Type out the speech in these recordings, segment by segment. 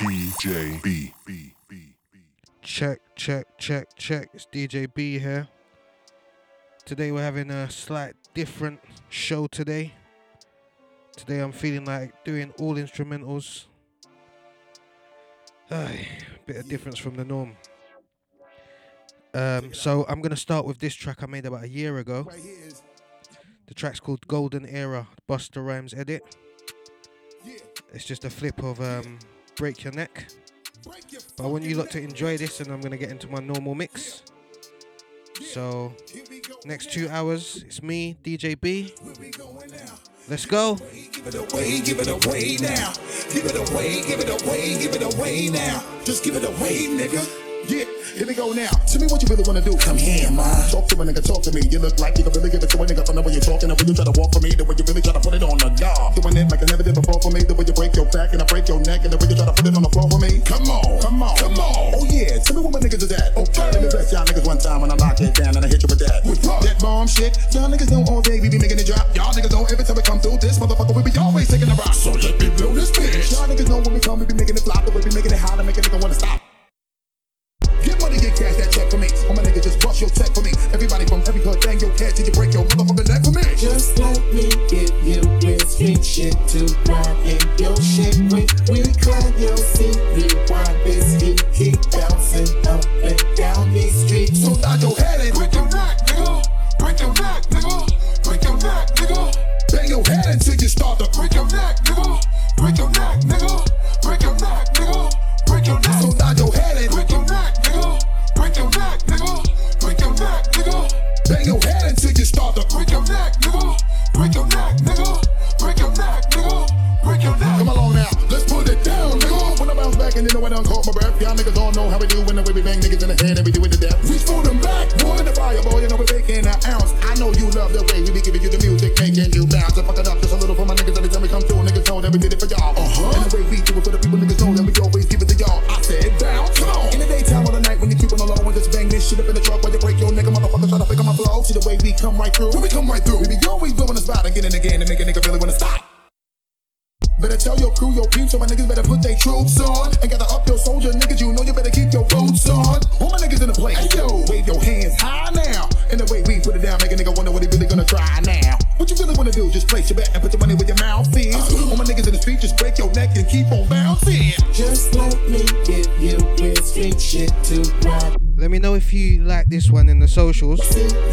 DJ B. B. B. B. Check, check, check, check. It's DJ B here. Today we're having a slight different show today. Today I'm feeling like doing all instrumentals. Aye, bit of difference from the norm. Um, so I'm gonna start with this track I made about a year ago. The track's called Golden Era, Busta Rhymes edit. It's just a flip of um, Break Your Neck. But I want you lot to enjoy this, and I'm gonna get into my normal mix. So, next two hours, it's me, DJ B. Let's go. Give it away, give it away now. Give it away, give it away, give it away now. Just give it away, nigga. Here we go now. Tell me what you really wanna do. Come here, man. Talk to a nigga, talk to me. You look like you can really give it to a nigga from the way you're talking, the way you try to walk for me, the way you really try to put it on the dog. Doing it like I never did before for me, the way you break your back and I break your neck, and the way you try to put it on the floor for me. Come on, come on, come on. Oh yeah, tell me what my niggas is at. Okay, let me bless y'all niggas one time when I lock it down and I hit you with that. With what? That bomb shit. Y'all niggas know all day we be making it drop. Y'all niggas know every time we come through this motherfucker we be always taking the rock. So let me blow this bitch. Y'all niggas know when we come we be making it flop, the way we be making it hot and make a nigga wanna stop. Get money, get cash, that check for me. All my niggas just bust your check for me. Everybody from every hood, bang your head till you break your motherfucking neck for me. Just let me give you real street shit to ride in your shit with. We climb your seat, rewind this heat, keep bouncing up and down these streets. So nod your head and break your neck, nigga. Break your neck, nigga. Break your neck, nigga. Bang your head until you start to break your neck, start to break your neck, nigga. Break your neck, nigga. Break your neck, nigga. Break your neck. Come along now, let's put it down, nigga. When I bounce back and you know I done caught my breath, y'all niggas all know how we do when the way we bang niggas in the head and we do it to death. Reach for them back, boy, See the way we come right through. When we come right through, we be always blowing the spot again and again to make a nigga really wanna stop. Better tell your crew, your peeps, so my niggas better put their troops on. And gotta up your soldier, niggas, you know you better keep your boots on. All my niggas in the place, hey yo, wave your hands high now. And the way we put it down, make a nigga wonder what he really gonna try now. What you really wanna do? Just place your bet and put your money where your mouth is. All my niggas in the street, just break your neck and keep on bouncing. Just let me give you real street shit to ride. Let me know if you like this one in the socials.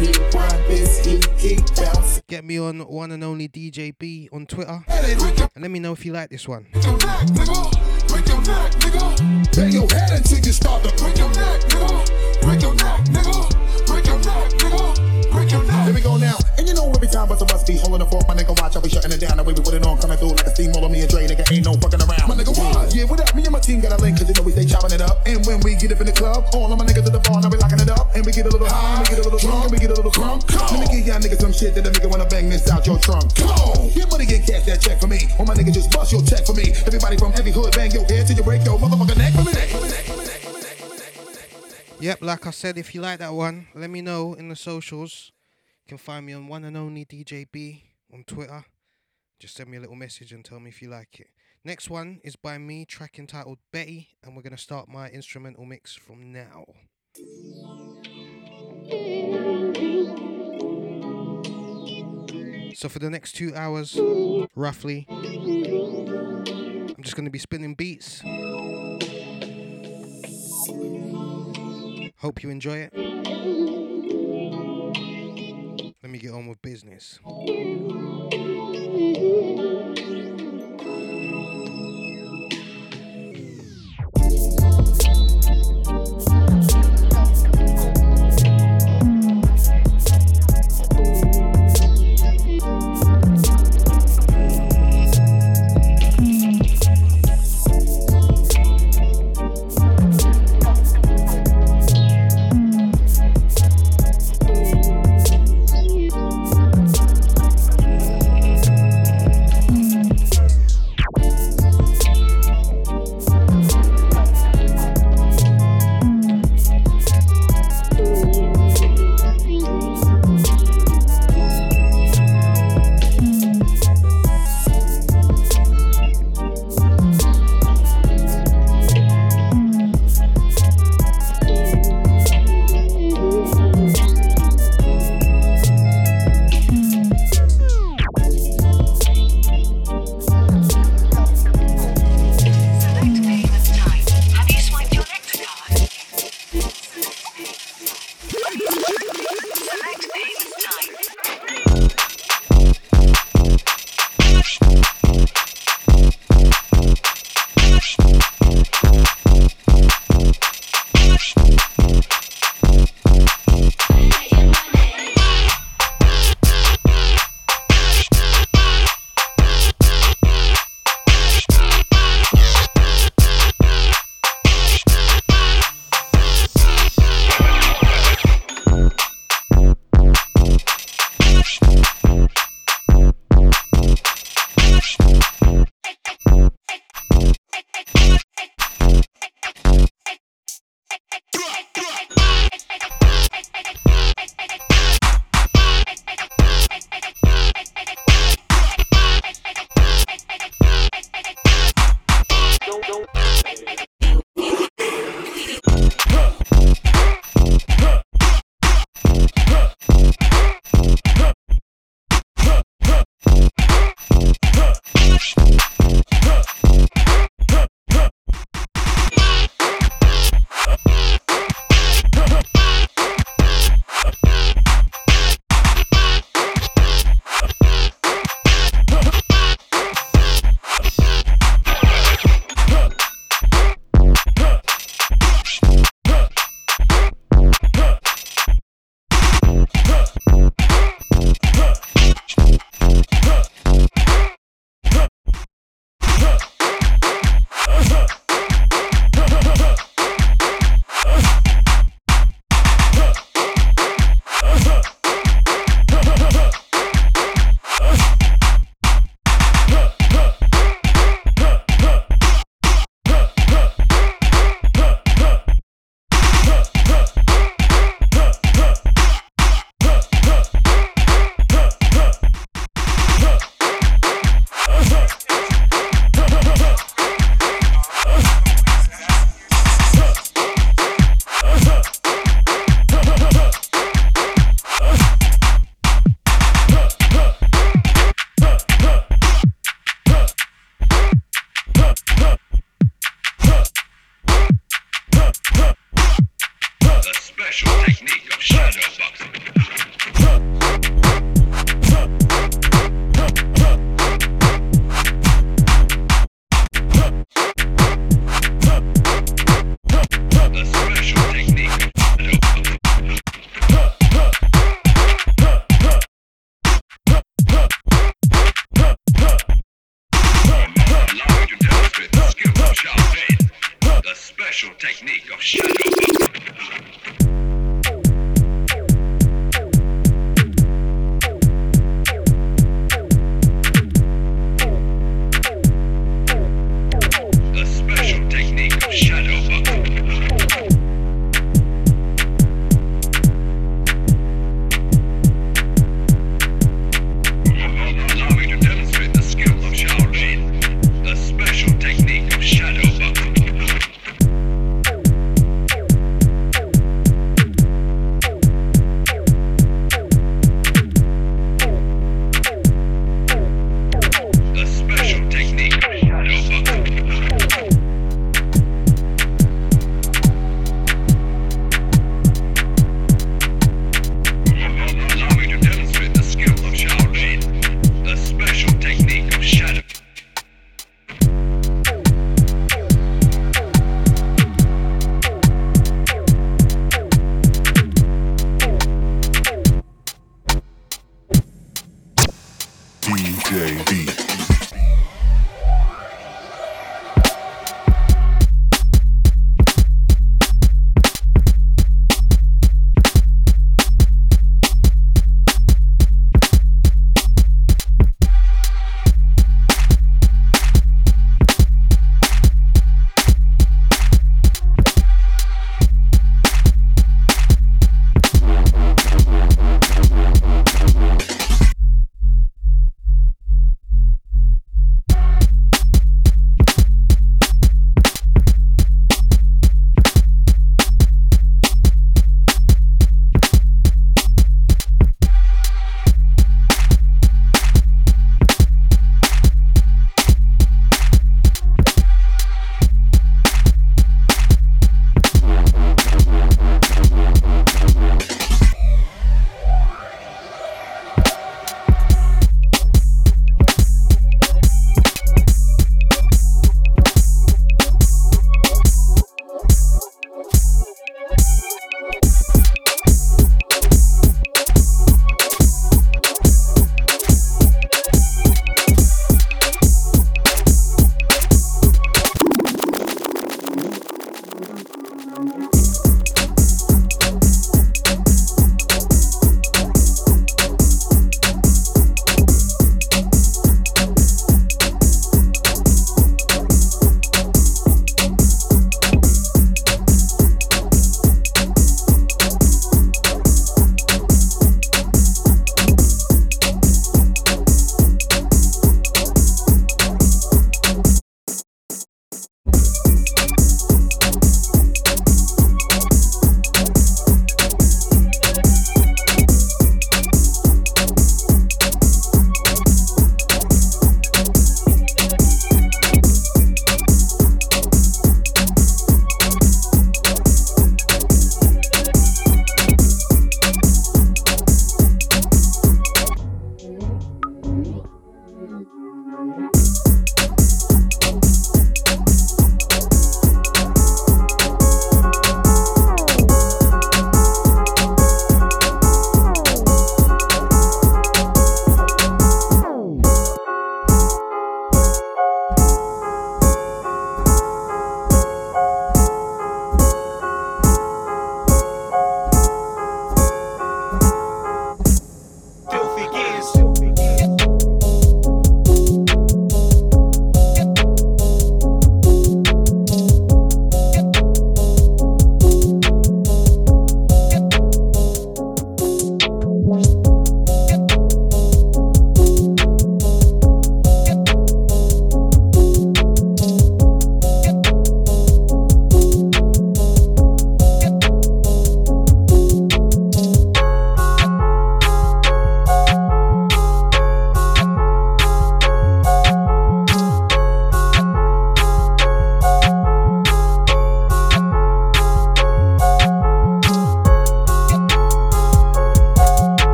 Rewind this heat, keep bouncing. Get me on one and only DJ B on Twitter. And let me know if you like this one. Break your neck, nigga. Bang your head until you start to break your neck, nigga. Break your neck, nigga. Break your. Here we go now. And you know every time but must be holding the fork, my nigga. Watch, I'll be shutting it down. The way we put it on, coming through like a steamroller. Me and Dre, nigga, ain't no fucking around. My nigga, what? Yeah, what up? Me and my team got a link, cause you know we stay chopping it up. And when we get up in the club, all of my niggas at the bar, now we locking it up. And we get a little high, and we get a little drunk, and we get a little crunk. Let me give y'all niggas some shit that'll make it wanna bang this out your trunk. Come on, get money, get cash that check for me. Or my nigga just bust your check for me. Everybody from every hood, bang your head till you break your motherfucking neck for me. Yep, like I said, if you like that one, let me know in the socials. You can find me on one and only DJ B on Twitter. Just send me a little message and tell me if you like it. Next one is by me, track entitled Betty, and we're gonna start my instrumental mix from now. So for the next two hours, roughly, I'm just gonna be spinning beats. Hope you enjoy it. Let me get on with business.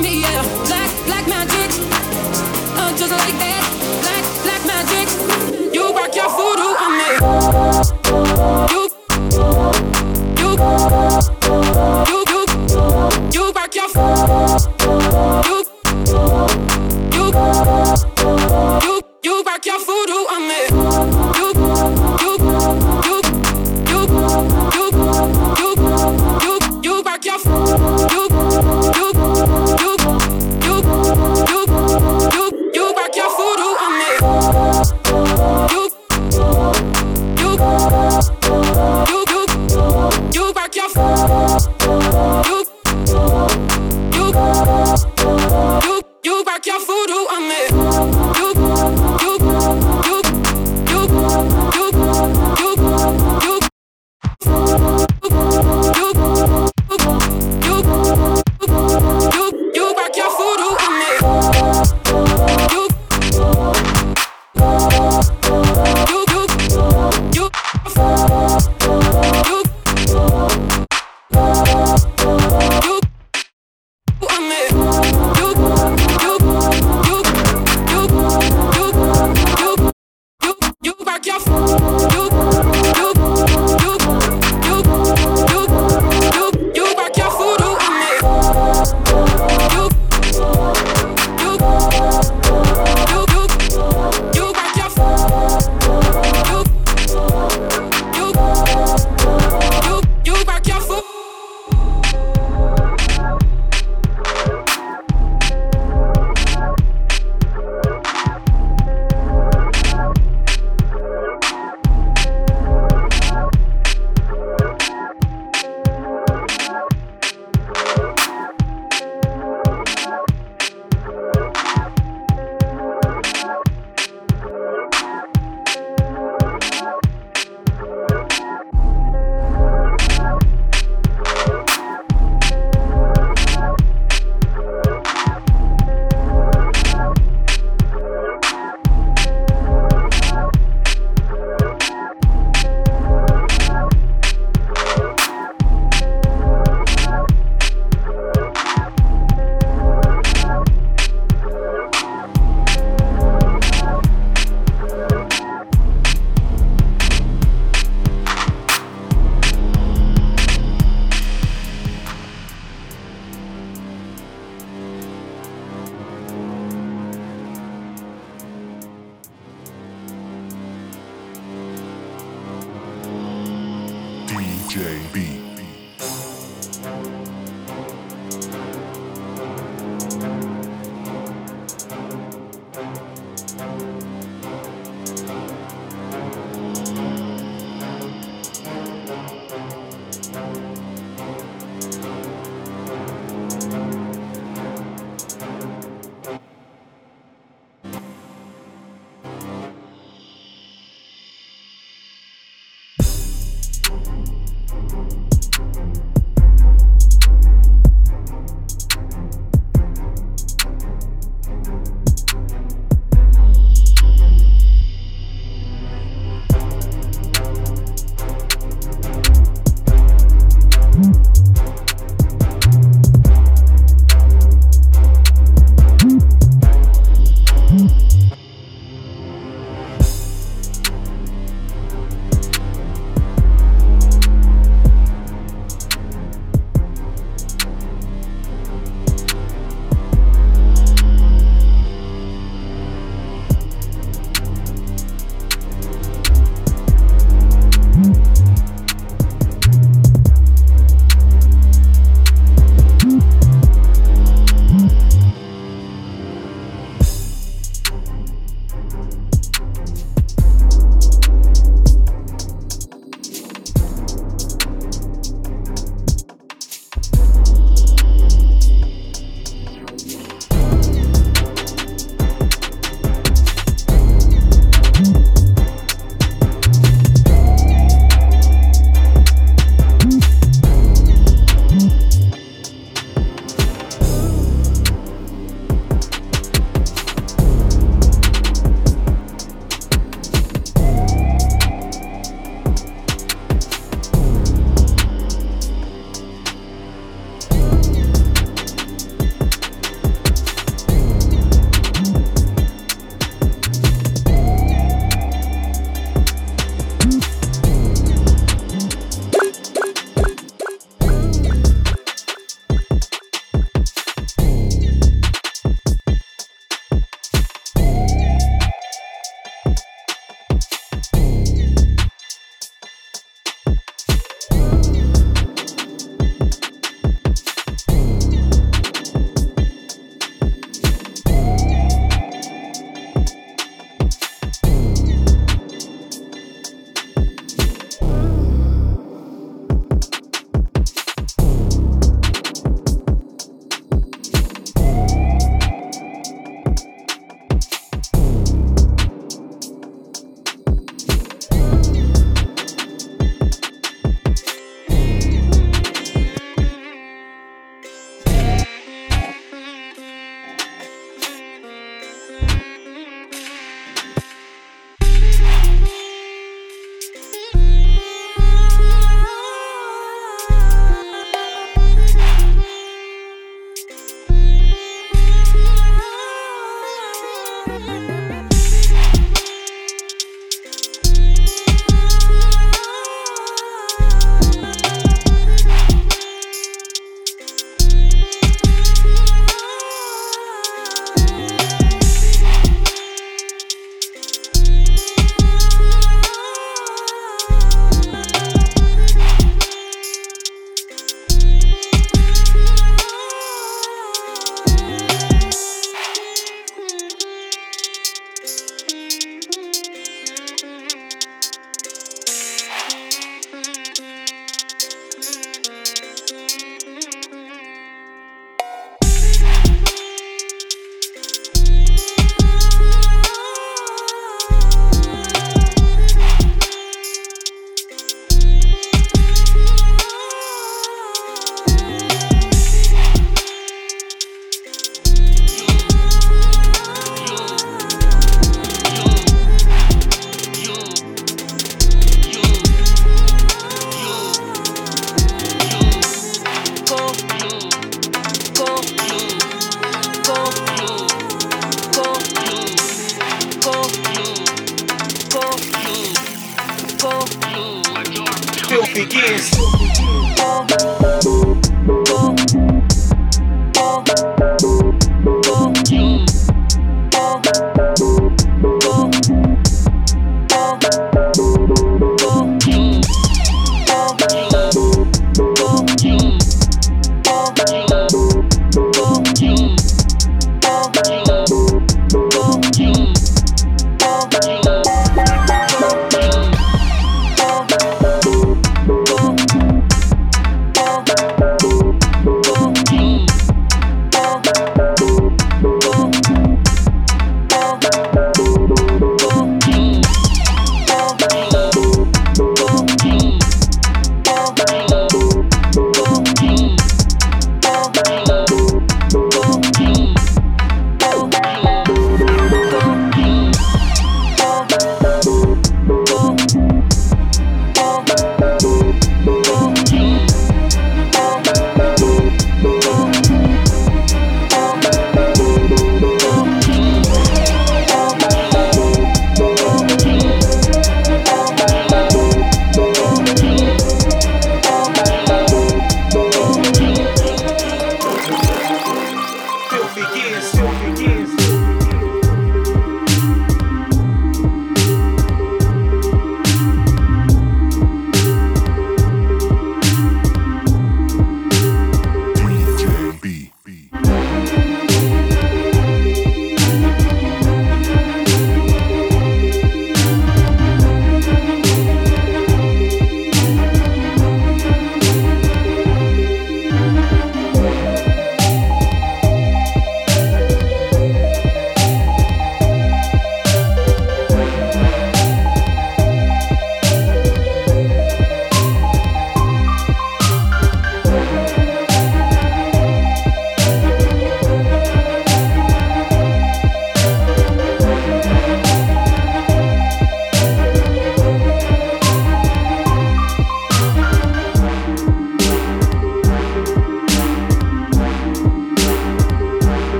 Me, yeah.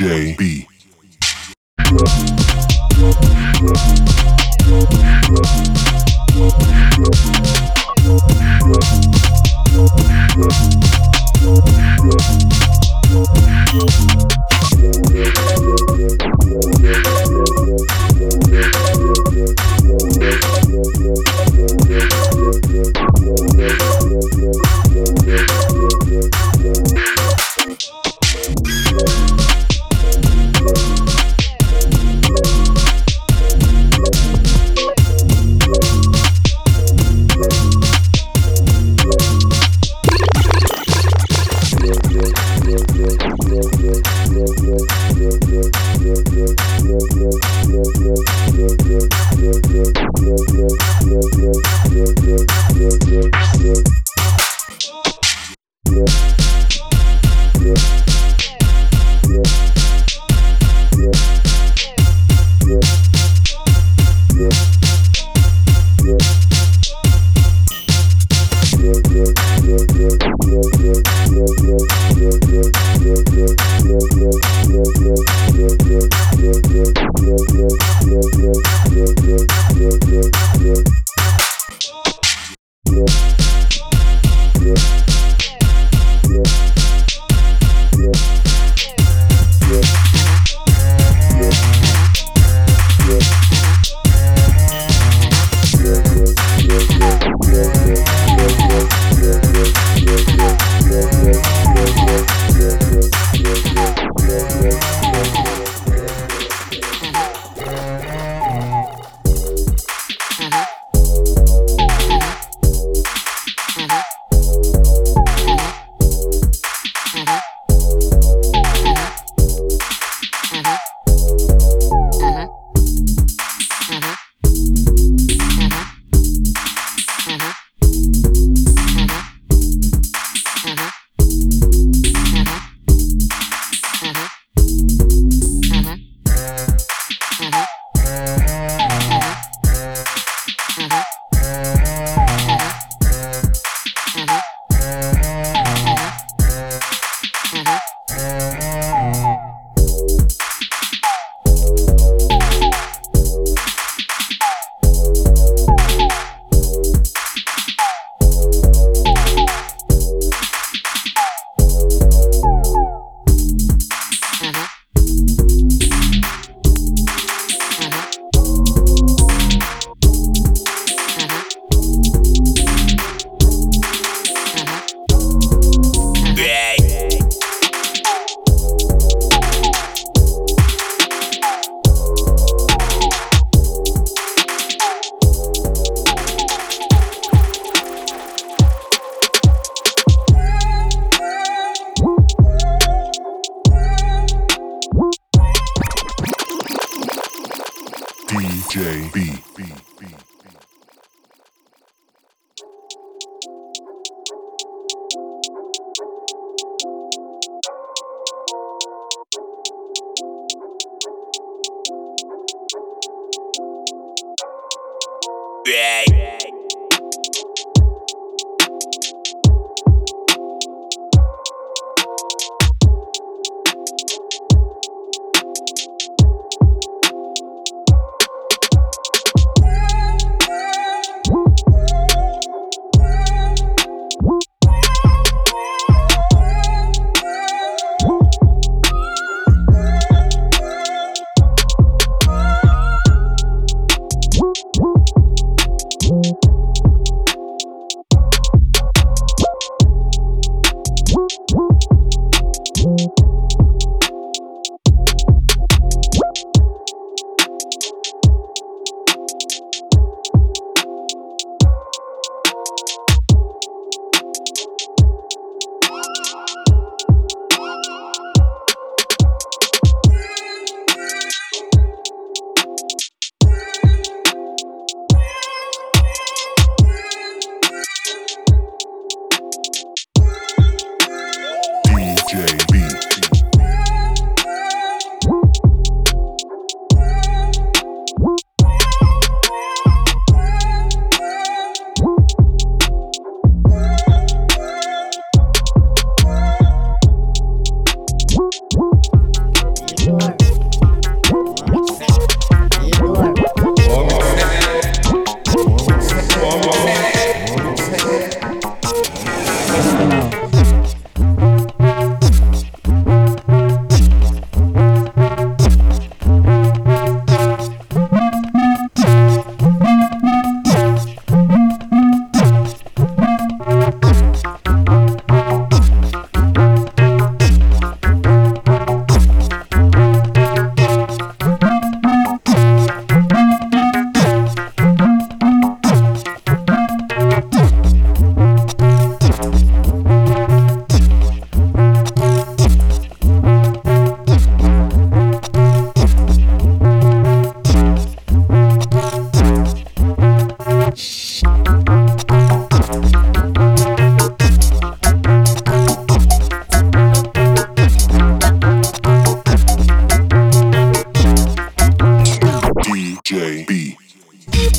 DJ B.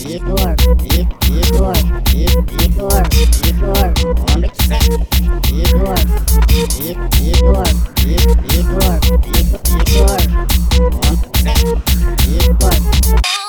Igor, Igor, Igor, Igor, on the set. Igor, Igor, Igor, Igor, Igor, on the set. Igor.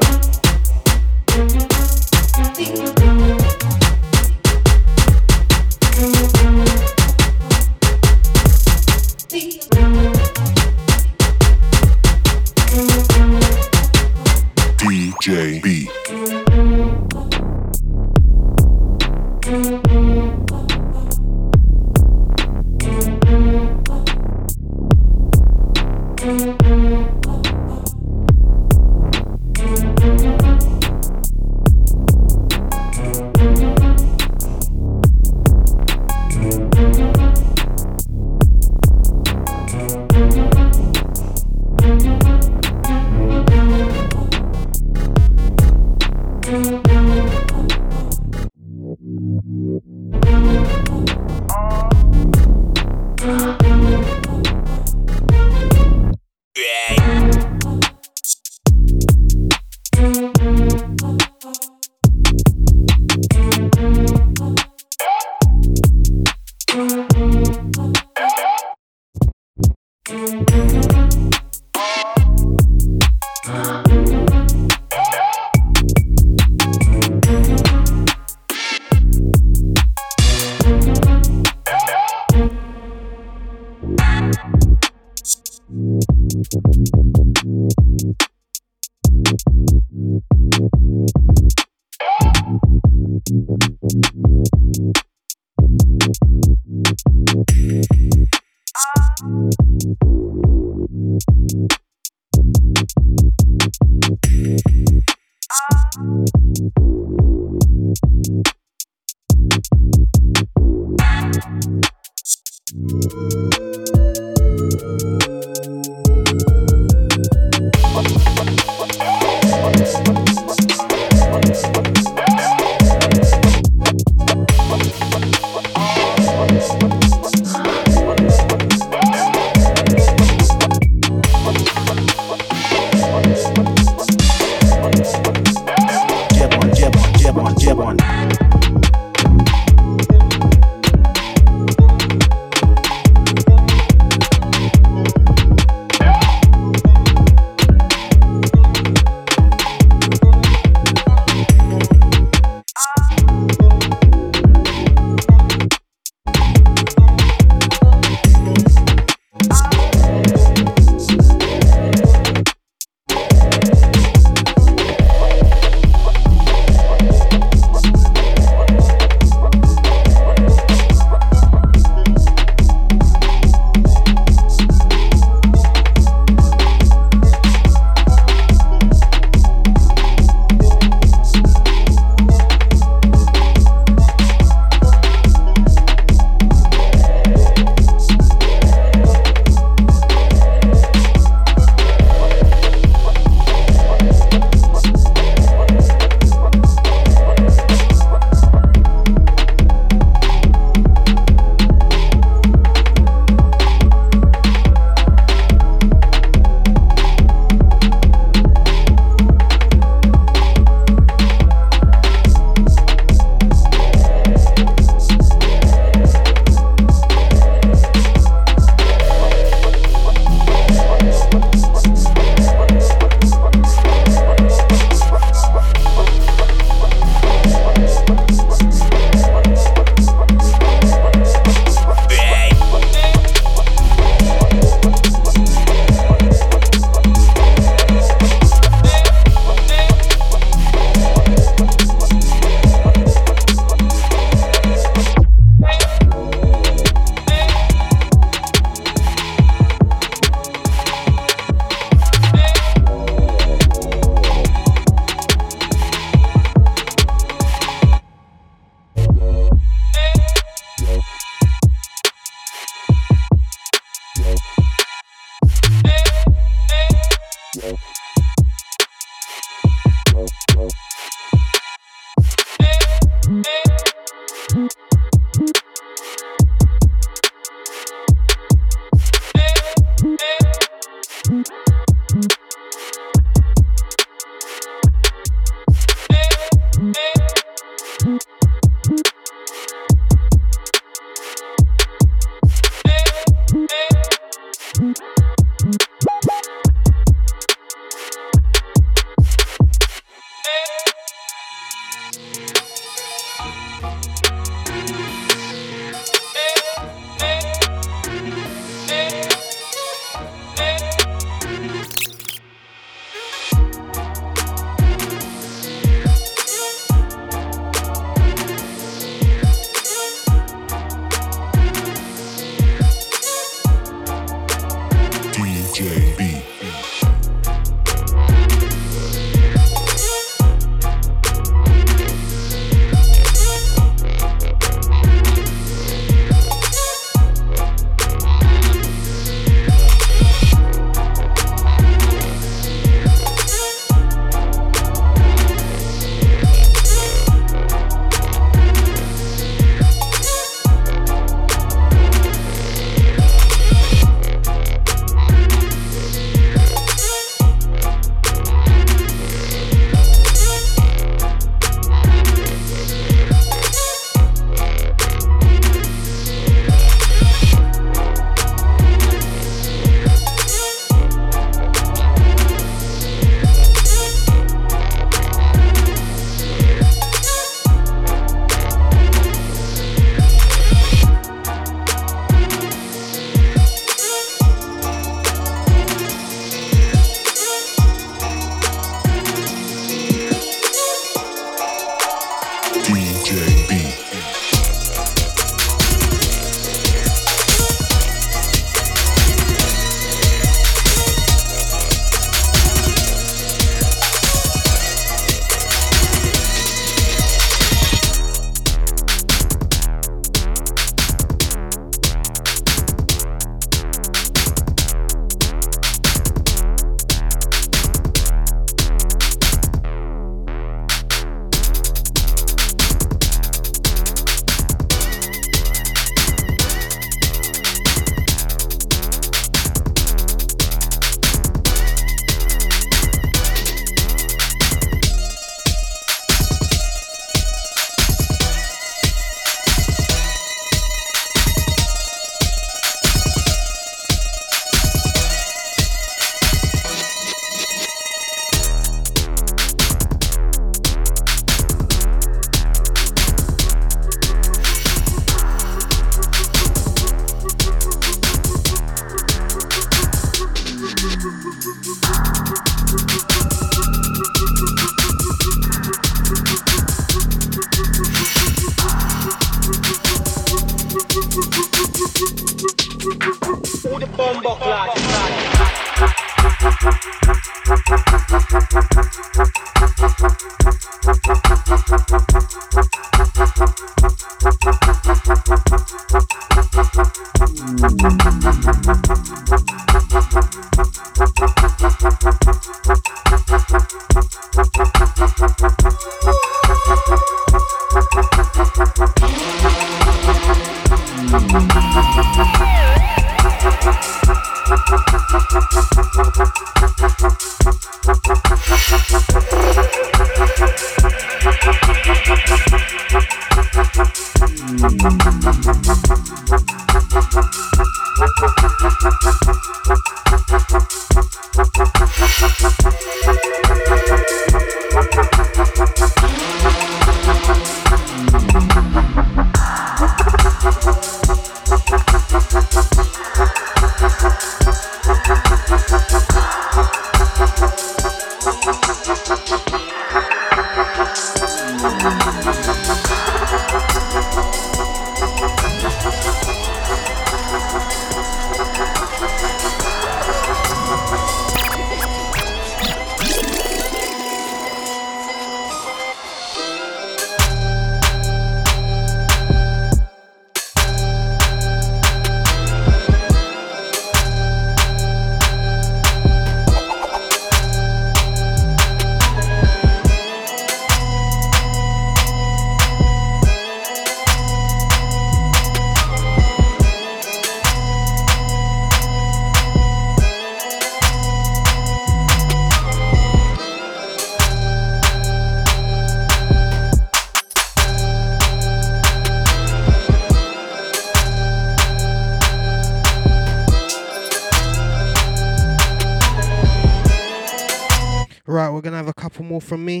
From me.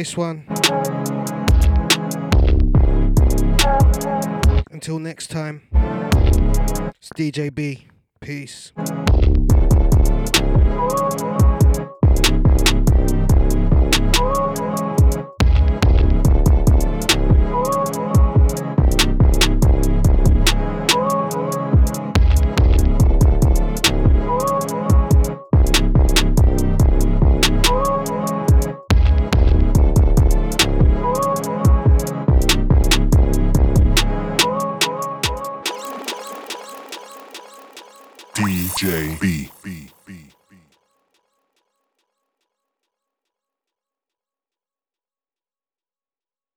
This one. Until next time, it's DJ B. Peace.